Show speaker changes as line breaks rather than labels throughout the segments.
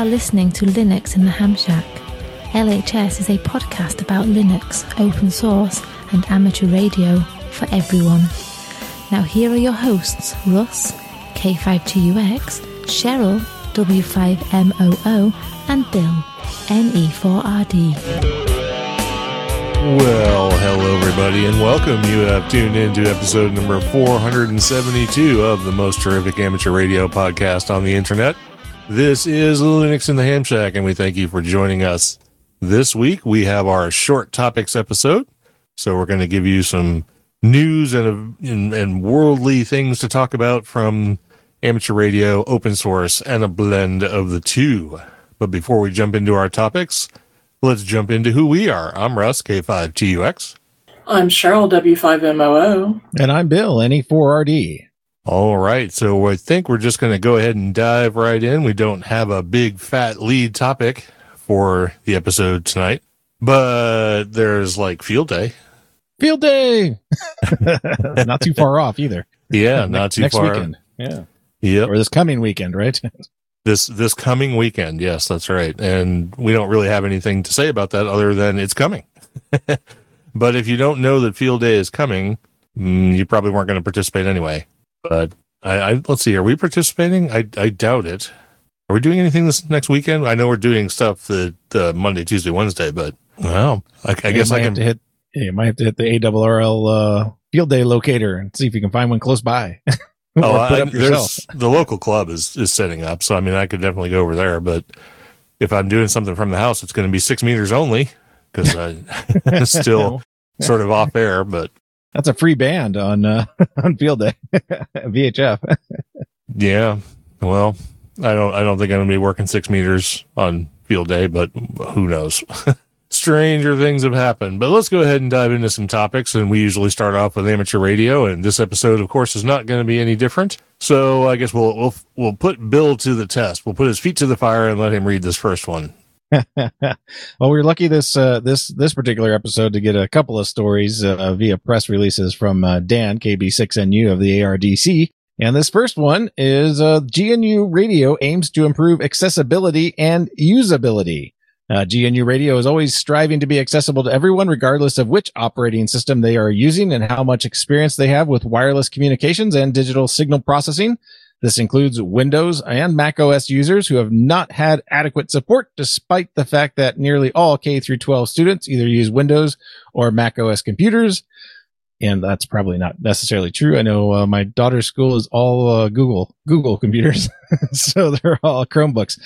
Are listening to Linux in the Ham Shack. LHS is a podcast about Linux, open source, and amateur radio for everyone. Now, here are your hosts Russ, K5TUX, Cheryl, W5MOO, and Bill, NE4RD.
Well, hello everybody, and welcome. You have tuned in to episode number 472 of the most terrific amateur radio podcast on the internet. This is Linux in the Ham Shack, and we thank you for joining us. This week we have our short topics episode, so we're going to give you some news and, and and worldly things to talk about from amateur radio, open source, and a blend of the two. But before we jump into our topics, let's jump into who we are. I'm Russ, K5TUX.
I'm Cheryl W5MOO.
And I'm Bill, NE4RD.
All right. So I think we're just going to go ahead and dive right in. We don't have a big fat lead topic for the episode tonight, but there's like field day.
Field day! Not too far off either.
Yeah, not
Next-
too
next
far.
weekend. Yeah.
Yep.
Or this coming weekend, right?
This this coming weekend. Yes, that's right. And we don't really have anything to say about that other than it's coming. but if you don't know that field day is coming, mm, you probably weren't going to participate anyway. But I, I let's see, are we participating? I I doubt it. Are we doing anything this next weekend? I know we're doing stuff the the Monday, Tuesday, Wednesday, but well, I, I guess I
have
can.
to hit. Yeah, you might have to hit the ARRL uh, field day locator and see if you can find one close by.
Oh, I, there's the local club is is setting up, so I mean, I could definitely go over there. But if I'm doing something from the house, it's going to be six meters only because I still sort of off air. But
That's a free band on uh, on field day. VHF.
yeah, well, I don't I don't think I'm to be working six meters on field day, but who knows? Stranger things have happened. But let's go ahead and dive into some topics. And we usually start off with amateur radio, and this episode, of course, is not going to be any different. So I guess we'll we'll we'll put Bill to the test. We'll put his feet to the fire and let him read this first one.
well, we were lucky this uh, this this particular episode to get a couple of stories uh, via press releases from uh, Dan KB6NU of the ARDC. And this first one is uh, GNU Radio aims to improve accessibility and usability. Uh, GNU Radio is always striving to be accessible to everyone, regardless of which operating system they are using and how much experience they have with wireless communications and digital signal processing. This includes Windows and Mac OS users who have not had adequate support despite the fact that nearly all K through 12 students either use Windows or Mac OS computers. And that's probably not necessarily true. I know uh, my daughter's school is all uh, Google Google computers, so they're all Chromebooks.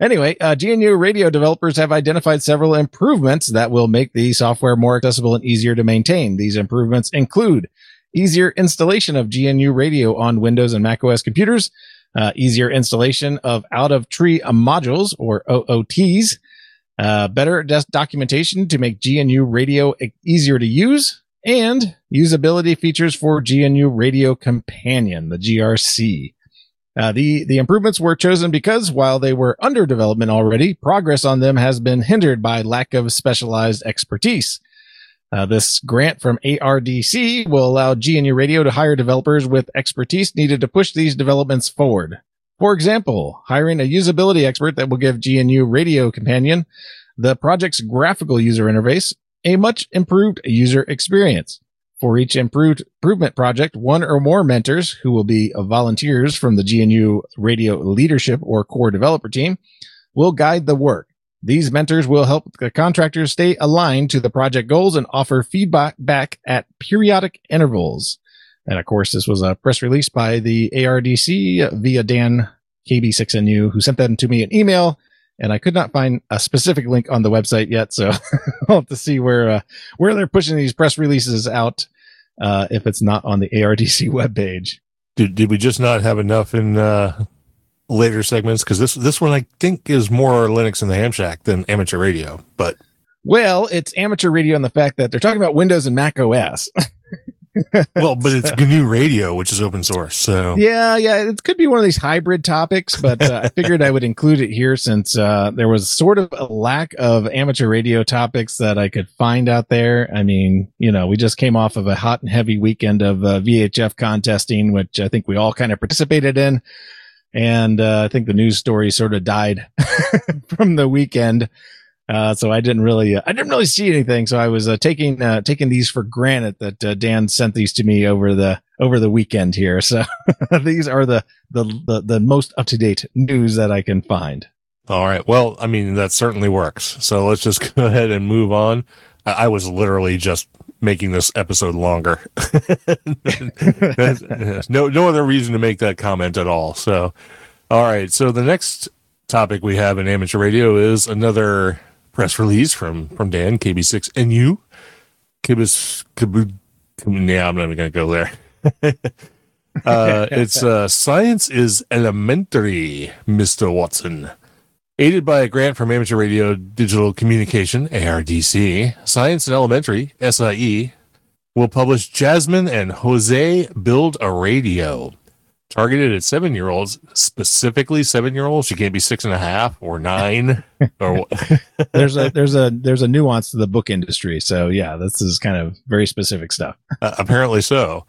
Anyway, uh, GNU radio developers have identified several improvements that will make the software more accessible and easier to maintain. These improvements include easier installation of GNU radio on Windows and Mac OS computers, uh, easier installation of out of tree modules or OOTs, uh, better des- documentation to make GNU radio easier to use, and usability features for GNU Radio Companion, the GRC. Uh, the the improvements were chosen because while they were under development already, progress on them has been hindered by lack of specialized expertise. Uh, this grant from ARDC will allow GNU Radio to hire developers with expertise needed to push these developments forward. For example, hiring a usability expert that will give GNU Radio Companion, the project's graphical user interface, a much improved user experience. For each improved improvement project, one or more mentors who will be volunteers from the GNU radio leadership or core developer team will guide the work. These mentors will help the contractors stay aligned to the project goals and offer feedback back at periodic intervals. And of course, this was a press release by the ARDC via Dan KB6NU, who sent that to me in email. And I could not find a specific link on the website yet, so I'll have to see where uh, where they're pushing these press releases out uh, if it's not on the ARDC webpage.
Did did we just not have enough in uh, later segments because this this one I think is more Linux in the Ham Shack than amateur radio. But
Well, it's amateur radio in the fact that they're talking about Windows and Mac OS.
well, but it's GNU Radio, which is open source. So
yeah, yeah, it could be one of these hybrid topics, but uh, I figured I would include it here since uh, there was sort of a lack of amateur radio topics that I could find out there. I mean, you know, we just came off of a hot and heavy weekend of uh, VHF contesting, which I think we all kind of participated in. And uh, I think the news story sort of died from the weekend. Uh, so I didn't really, uh, I didn't really see anything. So I was uh, taking uh, taking these for granted that uh, Dan sent these to me over the over the weekend here. So these are the the the, the most up to date news that I can find.
All right. Well, I mean that certainly works. So let's just go ahead and move on. I, I was literally just making this episode longer. no, no other reason to make that comment at all. So, all right. So the next topic we have in amateur radio is another press release from from Dan KB6NU. Kibis, Kibu, yeah, I'm not even gonna go there. uh, it's uh, science is elementary, Mister Watson. Aided by a grant from Amateur Radio Digital Communication (ARDC), Science is Elementary (SIE) will publish Jasmine and Jose Build a Radio targeted at seven year olds, specifically seven year olds. You can't be six and a half or nine or
there's a there's a there's a nuance to the book industry. So yeah, this is kind of very specific stuff.
uh, apparently so.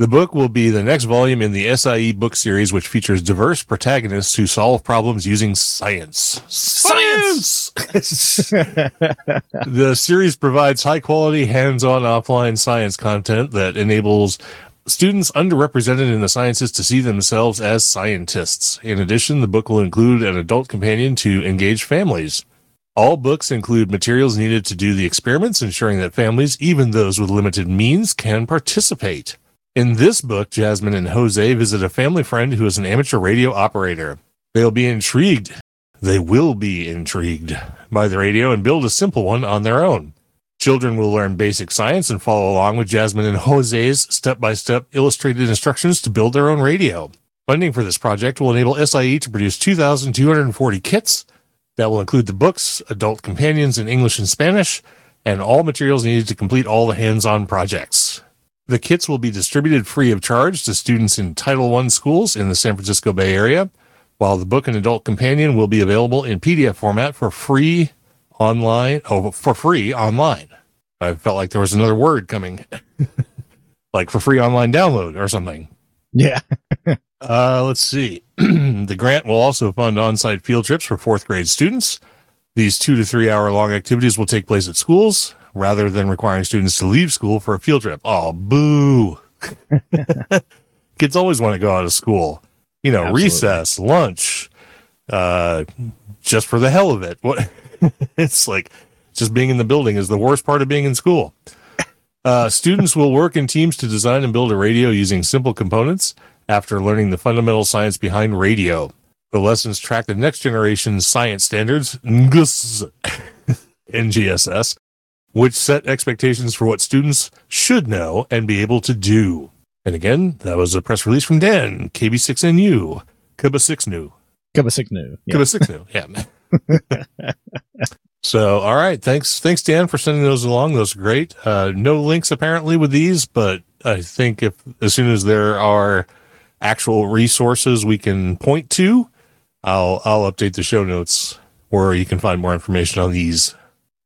The book will be the next volume in the SIE book series, which features diverse protagonists who solve problems using science. Science! the series provides high quality, hands on offline science content that enables students underrepresented in the sciences to see themselves as scientists. In addition, the book will include an adult companion to engage families. All books include materials needed to do the experiments, ensuring that families, even those with limited means, can participate. In this book, Jasmine and Jose visit a family friend who is an amateur radio operator. They'll be intrigued. They will be intrigued by the radio and build a simple one on their own. Children will learn basic science and follow along with Jasmine and Jose's step by step illustrated instructions to build their own radio. Funding for this project will enable SIE to produce 2,240 kits that will include the books, adult companions in English and Spanish, and all materials needed to complete all the hands on projects. The kits will be distributed free of charge to students in Title I schools in the San Francisco Bay Area, while the book and adult companion will be available in PDF format for free online, oh, for free online. I felt like there was another word coming, like for free online download or something.
Yeah.
Uh, let's see. the grant will also fund on site field trips for fourth grade students. These two to three hour long activities will take place at schools rather than requiring students to leave school for a field trip. Oh, boo. Kids always want to go out of school. You know,
Absolutely.
recess, lunch, uh, just for the hell of it. What it's like just being in the building is the worst part of being in school. Uh, students will work in teams to design and build a radio using simple components after learning the fundamental science behind radio. The lessons track the next generation science standards, NGSS, NGSS, which set expectations for what students should know and be able to do. And again, that was a press release from Dan, KB6NU, KB6NU.
Cup of sick new. Yeah.
KB6NU, yeah. so, all right. Thanks. Thanks, Dan, for sending those along. Those are great. Uh, no links apparently with these, but I think if as soon as there are actual resources we can point to, I'll I'll update the show notes where you can find more information on these.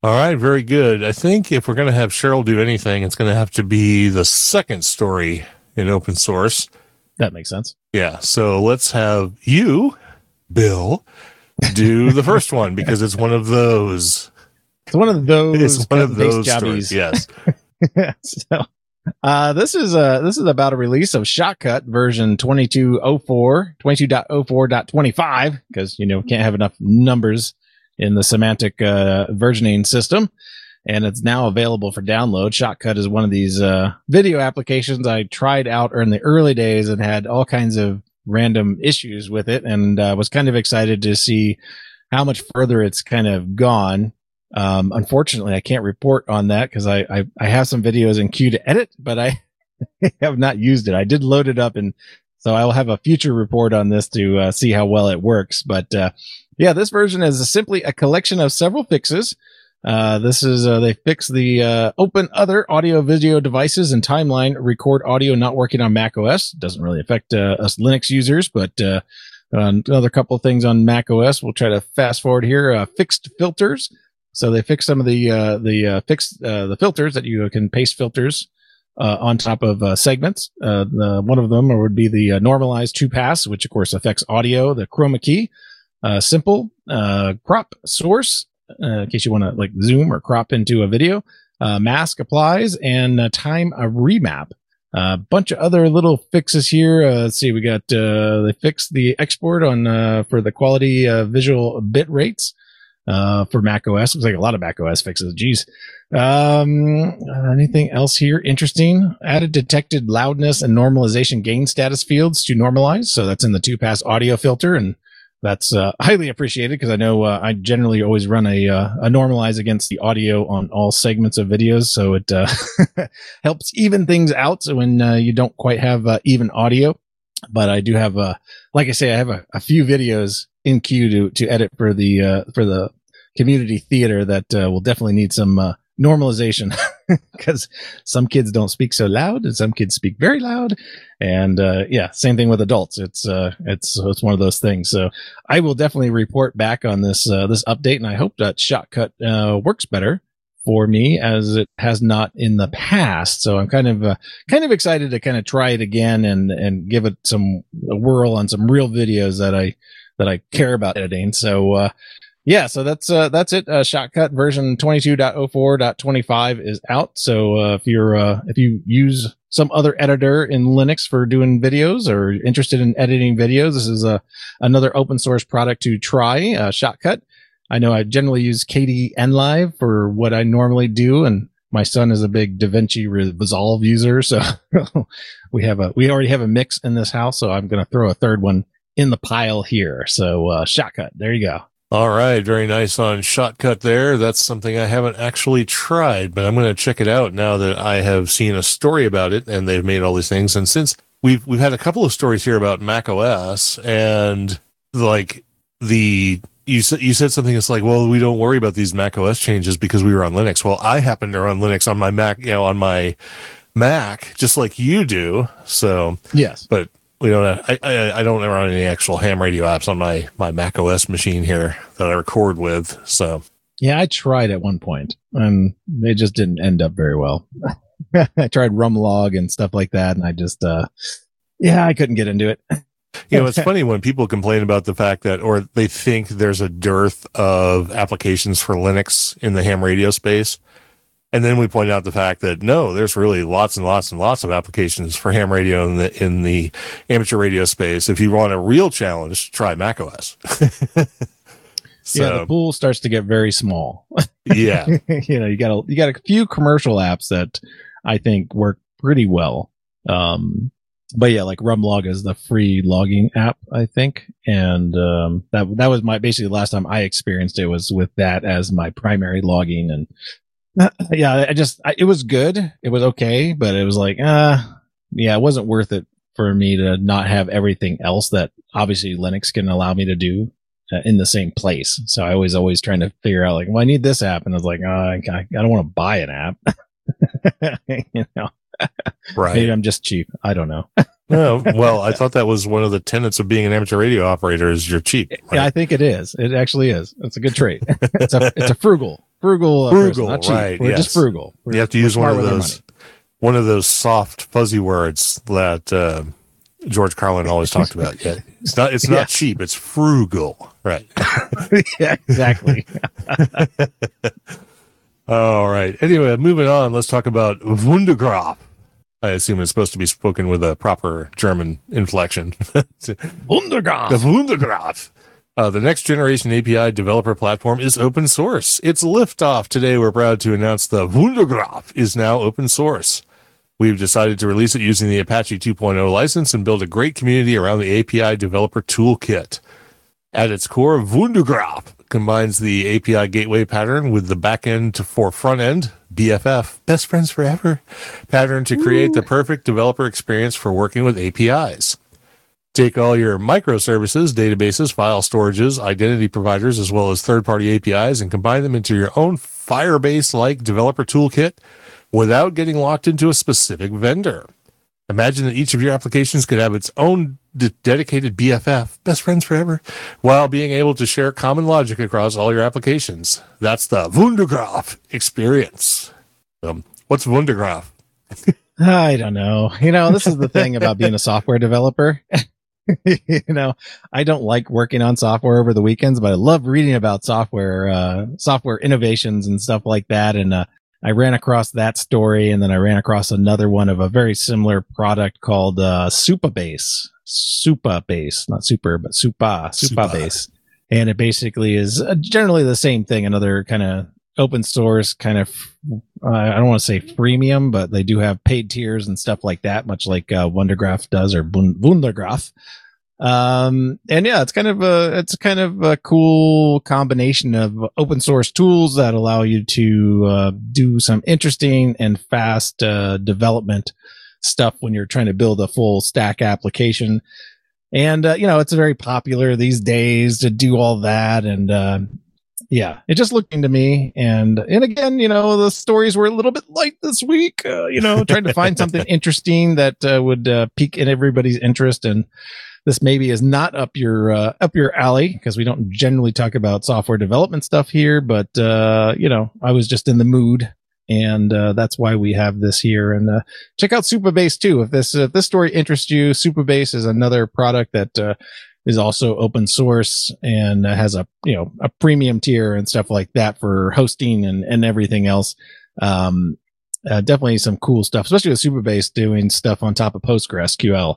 All right, very good. I think if we're going to have Cheryl do anything, it's going to have to be the second story in open source.
That makes sense.
Yeah, so let's have you, Bill, do the first one because it's one of those.
It's one of those.
It's one of those stories. Yes.
so, uh, this is uh this is about a release of Shotcut version 2204, 22.04.25, because you know we can't have enough numbers in the semantic uh, versioning system. And it's now available for download. Shotcut is one of these uh, video applications I tried out in the early days and had all kinds of random issues with it, and uh, was kind of excited to see how much further it's kind of gone. Um, unfortunately, I can't report on that because I, I, I have some videos in queue to edit, but I have not used it. I did load it up and So I'll have a future report on this to uh, see how well it works. But uh, yeah, this version is simply a collection of several fixes. Uh, this is uh, they fix the uh, open other audio video devices and timeline record audio not working on Mac OS. Doesn't really affect uh, us Linux users, but another couple of things on Mac OS. We'll try to fast forward here. fixed filters. So they fix some of the the fixed the filters that you can paste filters uh, on top of uh, segments. Uh, the, one of them would be the uh, normalized two pass, which of course affects audio, the chroma key, uh, simple, uh, crop source, in case you want to like zoom or crop into a video, mask applies, and time a remap. A bunch of other little fixes here. let's see, we got they fixed the export on for the quality visual bit rates uh, for Mac OS. Looks like a lot of Mac OS fixes. Geez. Um, anything else here interesting? Added detected loudness and normalization gain status fields to normalize. So that's in the two pass audio filter. And that's uh, highly appreciated because I know uh, I generally always run a, uh, a normalize against the audio on all segments of videos. So it uh, helps even things out. So when uh, you don't quite have uh, even audio, but I do have, uh, like I say, I have a, a few videos in queue to to edit for the uh, for the community theater that uh, will definitely need some uh, normalization. Because some kids don't speak so loud and some kids speak very loud. And uh, yeah same thing with adults. It's uh it's it's one of those things. So i will definitely report back on this uh, this update and i hope that shotcut uh, works better for me as it has not in the past. So i'm kind of uh, kind of excited to kind of try it again and and give it some a whirl on some real videos that i that I care about editing. So, uh, yeah, so that's uh, that's it. Uh, Shotcut version 22.04.25 is out. So uh, if you're uh, if you use some other editor in Linux for doing videos or interested in editing videos, this is a uh, another open source product to try. Uh, Shotcut. I know I generally use Kdenlive for what I normally do, and my son is a big DaVinci Resolve user, so we have a we already have a mix in this house. So I'm going to throw a third one in the pile here. So uh, Shotcut, there you go.
All right, very nice on Shotcut there. That's something I haven't actually tried, but I'm going to check it out now that I have seen a story about it and they've made all these things. And since we've we've had a couple of stories here about Mac OS and like the you said you said something that's like, well, we don't worry about these Mac OS changes because we were on Linux. Well, I happen to run Linux on my Mac, you know, on my Mac, just like you do. So
yes,
but we don't have, I, I, I don't run any actual ham radio apps on my my Mac OS machine here that I record with. So
yeah, I tried at one point and it just didn't end up very well. I tried Rumlog and stuff like that, and I just uh yeah, I couldn't get into it.
you know, it's funny when people complain about the fact that, or they think there's a dearth of applications for Linux in the ham radio space. And then we point out the fact that no, there's really lots and lots and lots of applications for ham radio in the in the amateur radio space. If you want a real challenge, try macOS.
so, yeah, the pool starts to get very small.
yeah,
you know, you got a you got a few commercial apps that I think work pretty well. Um, but yeah, like Rumlog is the free logging app, I think, and um, that that was my basically the last time I experienced it was with that as my primary logging, and yeah, I just I, it was good. It was okay, but it was like, uh, yeah, it wasn't worth it for me to not have everything else that obviously Linux can allow me to do uh, in the same place. So I was always trying to figure out like, well, I need this app, and I was like, oh, I, I don't want to buy an app. you know,
right?
Maybe I'm just cheap. I don't know.
no, well, I thought that was one of the tenets of being an amateur radio operator is you're cheap. Right?
Yeah, I think it is. It actually is. It's a good trait. it's a it's a frugal frugal,
frugal, person, right?
We're yes. just frugal. We're,
you have to use one of those, one of those soft, fuzzy words that uh, George Carlin always talked about. Yeah, it's not, it's not yeah. cheap. It's frugal, right?
yeah, exactly.
All right. Anyway, moving on. Let's talk about WunderGraph. I assume it's supposed to be spoken with a proper German inflection.
WunderGraph.
The WunderGraph. Uh, the next generation API developer platform is open source. It's liftoff. Today, we're proud to announce the WunderGraph is now open source. We've decided to release it using the Apache 2.0 license and build a great community around the API developer toolkit. At its core, WunderGraph combines the API gateway pattern with the backend for front end, BFF, best friends forever, pattern to create Ooh. the perfect developer experience for working with APIs. Take all your microservices, databases, file storages, identity providers, as well as third party APIs and combine them into your own Firebase like developer toolkit without getting locked into a specific vendor. Imagine that each of your applications could have its own d- dedicated BFF, best friends forever, while being able to share common logic across all your applications. That's the Wundergraph experience. Um, what's Wundergraph?
I don't know. You know, this is the thing about being a software developer. you know, I don't like working on software over the weekends, but I love reading about software, uh, software innovations and stuff like that. And, uh, I ran across that story and then I ran across another one of a very similar product called, uh, Supabase, Supabase, not super, but Supa, Supabase. And it basically is uh, generally the same thing, another kind of open source kind of uh, I don't want to say freemium, but they do have paid tiers and stuff like that, much like uh, Wundergraph does or Wundergraph. Um, and yeah, it's kind of a it's kind of a cool combination of open source tools that allow you to uh, do some interesting and fast uh, development stuff when you're trying to build a full stack application. And uh, you know, it's very popular these days to do all that and uh, yeah, it just looked into me, and and again, you know, the stories were a little bit light this week. Uh, you know, trying to find something interesting that uh, would uh, pique in everybody's interest, and this maybe is not up your uh, up your alley because we don't generally talk about software development stuff here. But uh, you know, I was just in the mood, and uh, that's why we have this here. And uh, check out Supabase too. If this if this story interests you, Supabase is another product that uh, is also open source and has a you know a premium tier and stuff like that for hosting and and everything else. Um, uh, definitely some cool stuff, especially with Supabase doing stuff on top of PostgreSQL.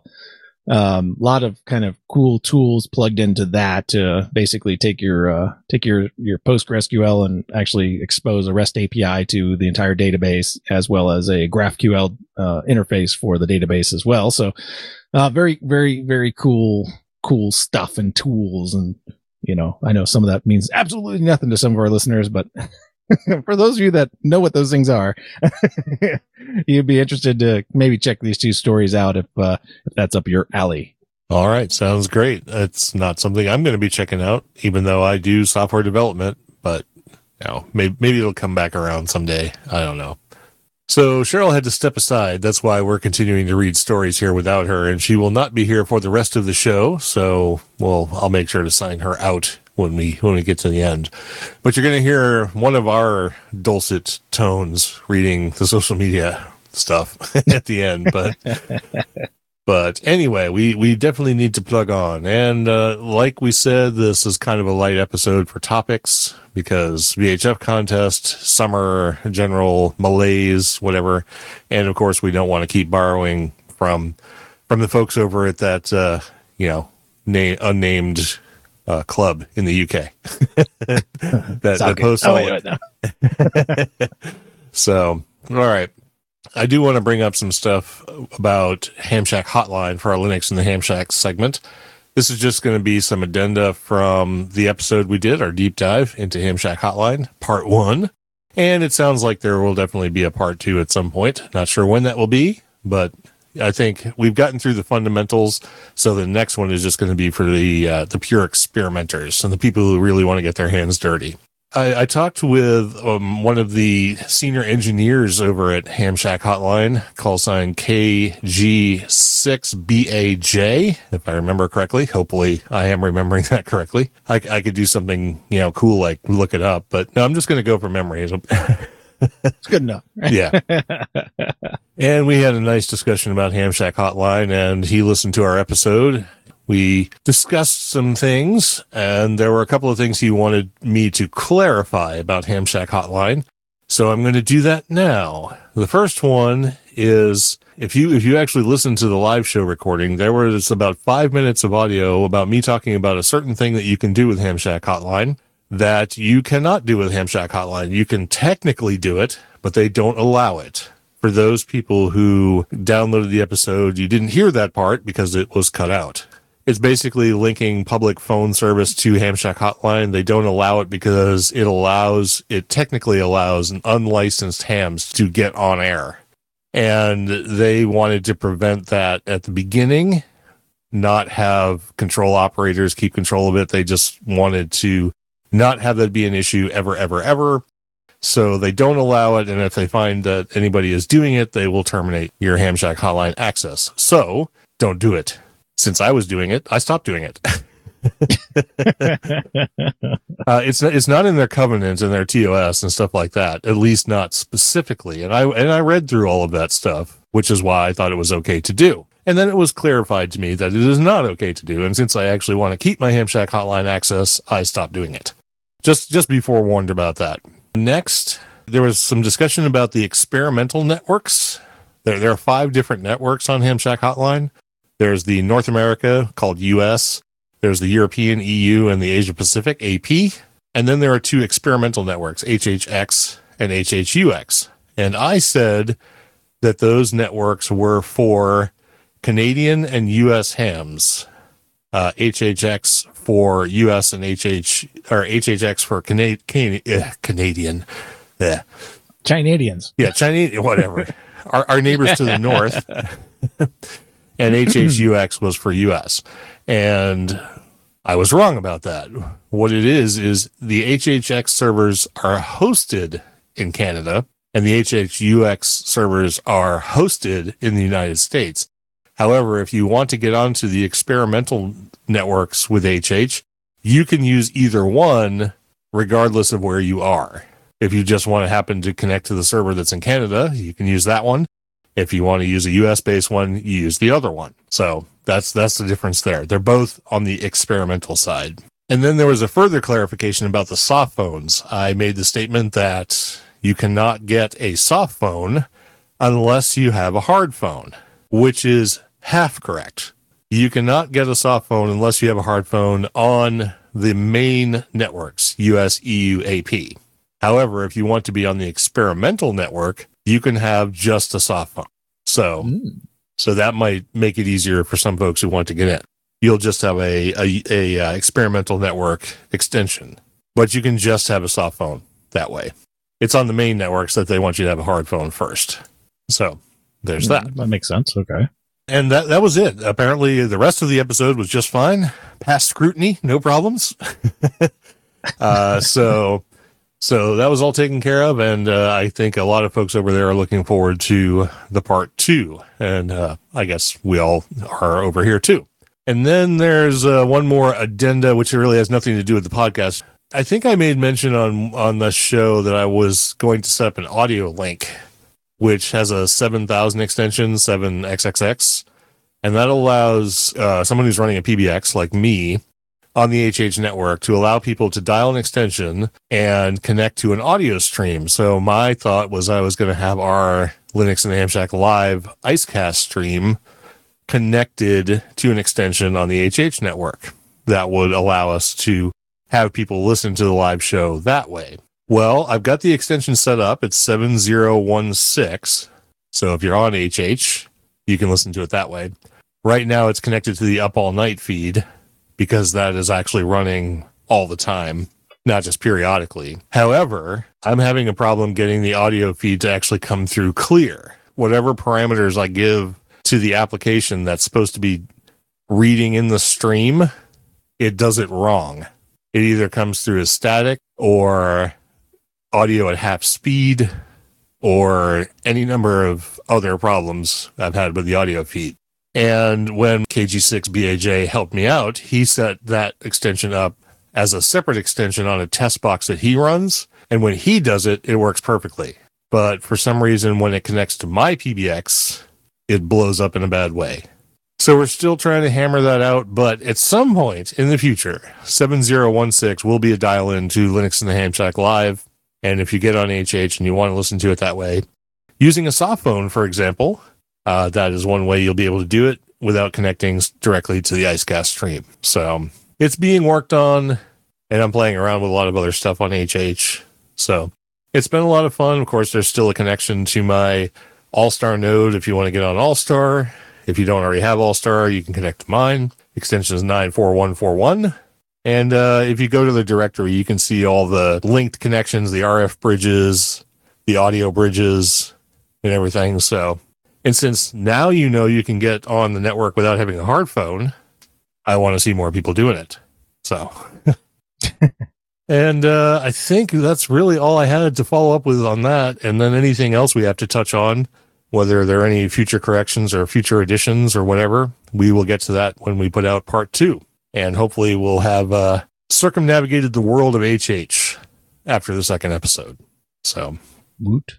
A um, lot of kind of cool tools plugged into that to basically take your uh, take your your PostgreSQL and actually expose a REST API to the entire database, as well as a GraphQL uh, interface for the database as well. So, uh, very very very cool cool stuff and tools and you know i know some of that means absolutely nothing to some of our listeners but for those of you that know what those things are you'd be interested to maybe check these two stories out if uh, if that's up your alley
All right, sounds great. It's not something I'm going to be checking out, even though I do software development. But you know, maybe maybe it'll come back around someday. I don't know. So Cheryl had to step aside. That's why we're continuing to read stories here without her, and she will not be here for the rest of the show. So, well, I'll make sure to sign her out when we when we get to the end. But you're going to hear one of our dulcet tones reading the social media stuff at the end. But but anyway, we we definitely need to plug on, and uh, like we said, this is kind of a light episode for topics because VHF contest, summer, general malaise, whatever, and of course we don't want to keep borrowing from from the folks over at that uh, you know na- unnamed uh, club in the UK that, that posts
Oh, wait, wait, no.
so, all right. I do want to bring up some stuff about Hamshack Hotline for our Linux and the Hamshack segment. This is just going to be some addenda from the episode we did, our deep dive into Hamshack Hotline, part one. And it sounds like there will definitely be a part two at some point. Not sure when that will be, but I think we've gotten through the fundamentals. So the next one is just going to be for the uh, the pure experimenters and the people who really want to get their hands dirty. I, I talked with um, one of the senior engineers over at Hamshack Hotline, call sign KG6BAJ, if I remember correctly. Hopefully, I am remembering that correctly. I, I could do something, you know, cool like look it up, but no, I'm just going to go for memory.
it's good enough
yeah. And we had a nice discussion about Hamshack Hotline, and he listened to our episode. We discussed some things, and there were a couple of things he wanted me to clarify about Hamshack Hotline. So I'm going to do that now. The first one is if you if you actually listen to the live show recording, there was about five minutes of audio about me talking about a certain thing that you can do with Hamshack Hotline that you cannot do with Hamshack Hotline. You can technically do it, but they don't allow it. For those people who downloaded the episode, you didn't hear that part because it was cut out. It's basically linking public phone service to Hamshack Hotline. They don't allow it because it allows, it technically allows an unlicensed hams to get on air. And they wanted to prevent that at the beginning not have control operators keep control of it. They just wanted to not have that be an issue ever, ever, ever. So they don't allow it. And if they find that anybody is doing it, they will terminate your Ham Shack hotline access. So don't do it. Since I was doing it, I stopped doing it. uh, it's it's not in their covenants and their TOS and stuff like that. At least not specifically. And I and I read through all of that stuff, which is why I thought it was okay to do. And then it was clarified to me that it is not okay to do. And since I actually want to keep my Hamshack hotline access, I stopped doing it. Just just be forewarned about that. Next, there was some discussion about the experimental networks. There, there are five different networks on Hamshack Hotline. There's the North America called US. There's the European EU and the Asia Pacific AP. And then there are two experimental networks, HHX and HHUX. And I said that those networks were for Canadian and US hams. Uh, HHX for US and HH or HHX for Cana- Can- uh, Canadian. Yeah.
Canadians.
Yeah, Chinese, whatever. our, our neighbors to the north. and HHUX was for US. And I was wrong about that. What it is, is the HHX servers are hosted in Canada and the HHUX servers are hosted in the United States. However, if you want to get onto the experimental networks with HH, you can use either one regardless of where you are. If you just want to happen to connect to the server that's in Canada, you can use that one. If you want to use a US based one, you use the other one. So that's that's the difference there. They're both on the experimental side. And then there was a further clarification about the soft phones. I made the statement that you cannot get a soft phone unless you have a hard phone, which is half correct. You cannot get a soft phone unless you have a hard phone on the main networks, US, EU, AP. However, if you want to be on the experimental network, you can have just a soft phone. So,
Mm.
so that might make it easier for some folks who want to get in. You'll just have a, a, a uh, experimental network extension, but you can just have a soft phone that way. It's on the main networks that they want you to have a hard phone first. So there's that.
That makes sense. Okay.
And that, that was it. Apparently the rest of the episode was just fine. Past scrutiny, no problems. uh, so, so that was all taken care of. And, uh, I think a lot of folks over there are looking forward to the part two. And, uh, I guess we all are over here too. And then there's, uh, one more addenda, which really has nothing to do with the podcast. I think I made mention on, on the show that I was going to set up an audio link which has a 7000 extension, 7XXX. And that allows uh, someone who's running a PBX like me on the HH network to allow people to dial an extension and connect to an audio stream. So my thought was I was going to have our Linux and Ham Shack live Icecast stream connected to an extension on the HH network that would allow us to have people listen to the live show that way. Well, I've got the extension set up. It's 7016. So if you're on HH, you can listen to it that way. Right now, it's connected to the Up All Night feed because that is actually running all the time, not just periodically. However, I'm having a problem getting the audio feed to actually come through clear. Whatever parameters I give to the application that's supposed to be reading in the stream, it does it wrong. It either comes through as static or audio at half speed or any number of other problems I've had with the audio feed. And when KG6BAJ helped me out, he set that extension up as a separate extension on a test box that he runs. And when he does it, it works perfectly. But for some reason, when it connects to my PBX, it blows up in a bad way. So we're still trying to hammer that out, but at some point in the future, 7016 will be a dial in to Linux in the Ham Shack Live. And if you get on HH and you want to listen to it that way, using a soft phone, for example, uh, that is one way you'll be able to do it without connecting directly to the Icecast stream. So um, it's being worked on, and I'm playing around with a lot of other stuff on HH. So it's been a lot of fun. Of course, there's still a connection to my All Star node if you want to get on All Star. If you don't already have All Star, you can connect to mine. Extension is 94141. And uh, if you go to the directory, you can see all the linked connections, the RF bridges, the audio bridges, and everything. So And since now you know you can get on the network without having a hard phone, I want to see more people doing it. So, and uh, I think that's really all I had to follow up with on that. And then anything else we have to touch on, whether there are any future corrections or future additions or whatever, we will get to that when we put out part two. And hopefully we'll have uh, circumnavigated the world of HH after the second episode. So,
Woot.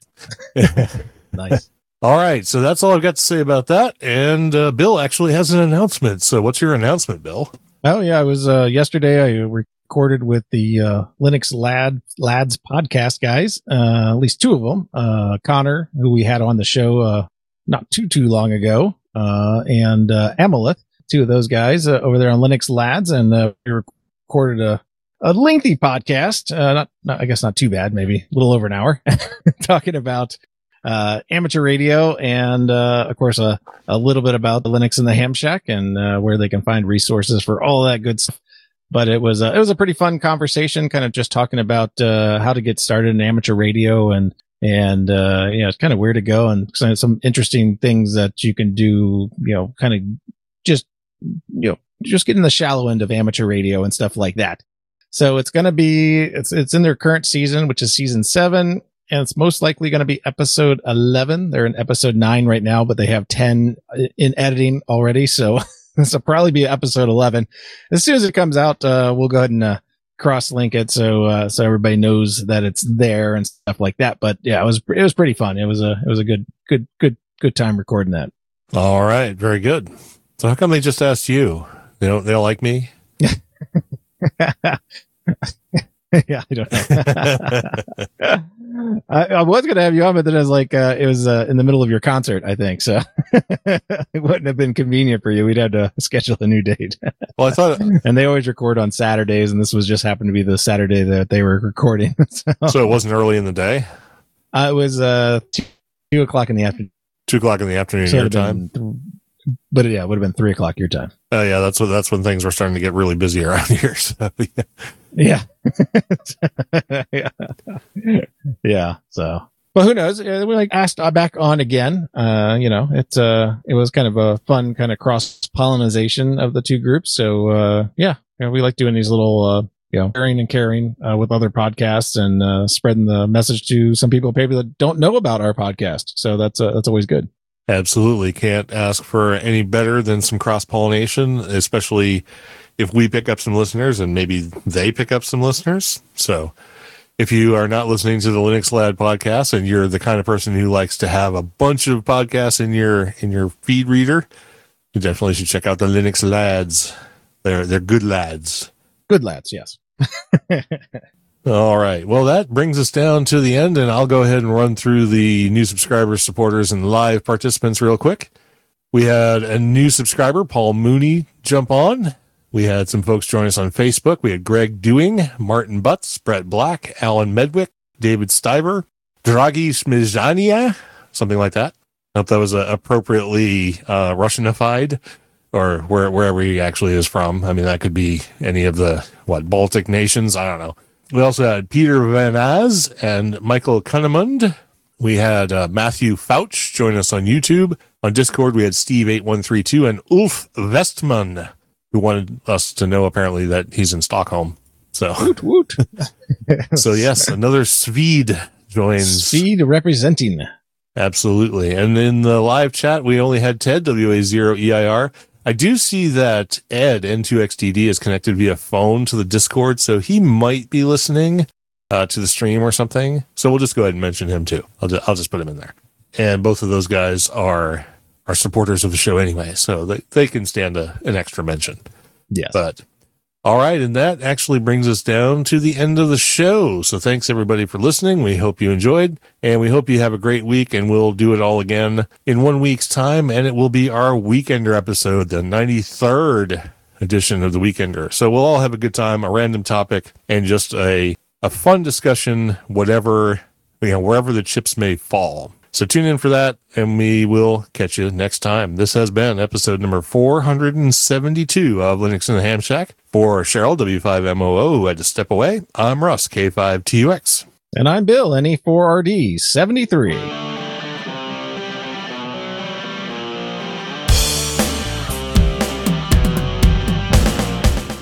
nice.
All right. So that's all I've got to say about that. And uh, Bill actually has an announcement. So, what's your announcement, Bill?
Oh yeah, I was uh, yesterday. I recorded with the uh, Linux Lad Lads podcast guys. Uh, at least two of them. Uh, Connor, who we had on the show uh, not too too long ago, uh, and uh, Amolith, two of those guys over there on Linux Lads, and we recorded a a lengthy podcast. Uh, not, not I guess not too bad, maybe a little over an hour, talking about uh, amateur radio and uh, of course a, a little bit about the Linux and the Ham Shack and uh, where they can find resources for all that good stuff. But it was a, it was a pretty fun conversation, kind of just talking about uh, how to get started in amateur radio and and uh, you know it's kind of where to go and some, interesting things that you can do. You know, kind of just you know just getting the shallow end of amateur radio and stuff like that. So it's going to be it's it's in their current season, which is season seven and it's most likely going to be episode 11. They're in episode 9 right now, but they have 10 in editing already. So this will probably be episode 11. As soon as it comes out, uh, we'll go ahead and uh, cross link it so uh, so everybody knows that it's there and stuff like that. But yeah, it was it was pretty fun. It was a it was a good good good good time recording that.
All right, very good. So how come they just asked you? They don't they don't like me?
yeah, I don't know. I, I, was going to have you on, but then I was like, uh, it was uh, in the middle of your concert, I think. So it wouldn't have been convenient for you. We'd have to schedule a new date.
well, I thought,
and they always record on Saturdays, and this was just happened to be the Saturday that they were recording.
so, so it wasn't early in the day.
Uh, it was uh, two, two, o'clock in the afternoon.
Two o'clock in the afternoon so your time. Th-
but yeah, it would have been three o'clock your time.
Oh yeah, that's what that's when things were starting to get really busy around here. So,
yeah. Yeah. yeah. Yeah. So, but who knows? We like asked uh, back on again. Uh, you know, it's uh, it was kind of a fun kind of cross pollination of the two groups. So, uh, yeah, you know, we like doing these little, uh, you know, sharing and caring uh, with other podcasts and uh, spreading the message to some people, maybe that don't know about our podcast. So that's uh, that's always good.
Absolutely. Can't ask for any better than some cross pollination, especially if we pick up some listeners and maybe they pick up some listeners. So if you are not listening to the Linux Lad podcast and you're the kind of person who likes to have a bunch of podcasts in your in your feed reader, you definitely should check out the Linux Lads. They're they're good lads.
Good lads, yes.
All right. Well, that brings us down to the end, and I'll go ahead and run through the new subscribers, supporters, and live participants real quick. We had a new subscriber, Paul Mooney, jump on. We had some folks join us on Facebook. We had Greg Dewing, Martin Butts, Brett Black, Alan Medwick, David Stiver, Dragi Smizania, something like that. I hope that was uh, appropriately uh, Russianified or where, wherever he actually is from. I mean, that could be any of the, what, Baltic nations? I don't know. We also had Peter Van Az and Michael Cunnemund. We had uh, Matthew Fouch join us on YouTube. On Discord, we had Steve8132 and Ulf Westman, who wanted us to know apparently that he's in Stockholm. So,
woot, woot.
so yes, another Swede joins.
Swede representing.
Absolutely. And in the live chat, we only had Ted, WA0EIR, I do see that Ed N2XDD is connected via phone to the Discord, so he might be listening uh, to the stream or something. So we'll just go ahead and mention him too. I'll just, I'll just put him in there. And both of those guys are are supporters of the show anyway, so they, they can stand a, an extra mention.
Yes.
But all right, and that actually brings us down to the end of the show. So thanks everybody for listening. We hope you enjoyed, and we hope you have a great week, and we'll do it all again in one week's time, and it will be our Weekender episode, the 93rd edition of the Weekender. So we'll all have a good time, a random topic, and just a, a fun discussion, whatever, you know, wherever the chips may fall. So tune in for that, and we will catch you next time. This has been episode number 472 of Linux in the Ham Shack. For Cheryl, W5MOO, who had to step away, I'm Russ, K5TUX.
And I'm Bill, NE4RD73.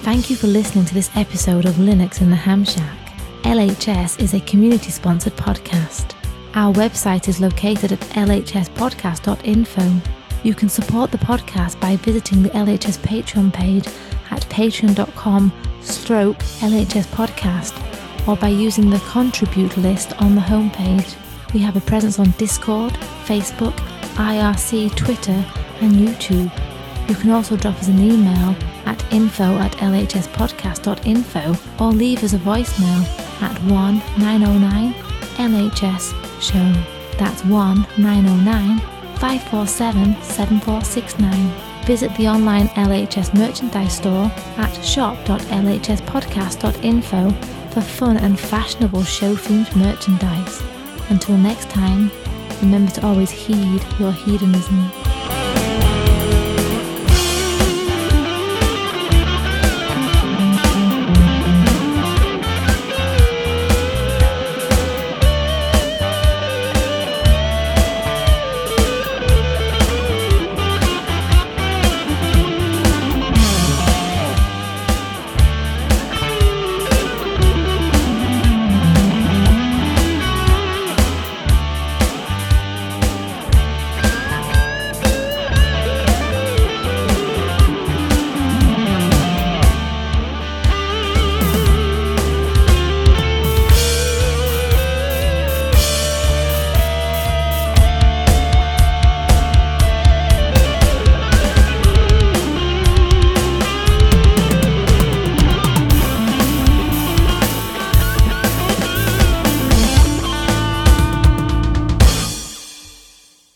Thank you for listening to this episode of Linux in the Ham Shack. LHS is a community sponsored podcast. Our website is located at lhspodcast.info. You can support the podcast by visiting the LHS Patreon page at patreon.com stroke podcast or by using the contribute list on the homepage. We have a presence on Discord, Facebook, IRC, Twitter, and YouTube. You can also drop us an email at info at lhspodcast.info or leave us a voicemail at 1 909 LHS show. That's 1 909 547 7469. Visit the online LHS merchandise store at shop.lhspodcast.info for fun and fashionable show themed merchandise. Until next time, remember to always heed your hedonism.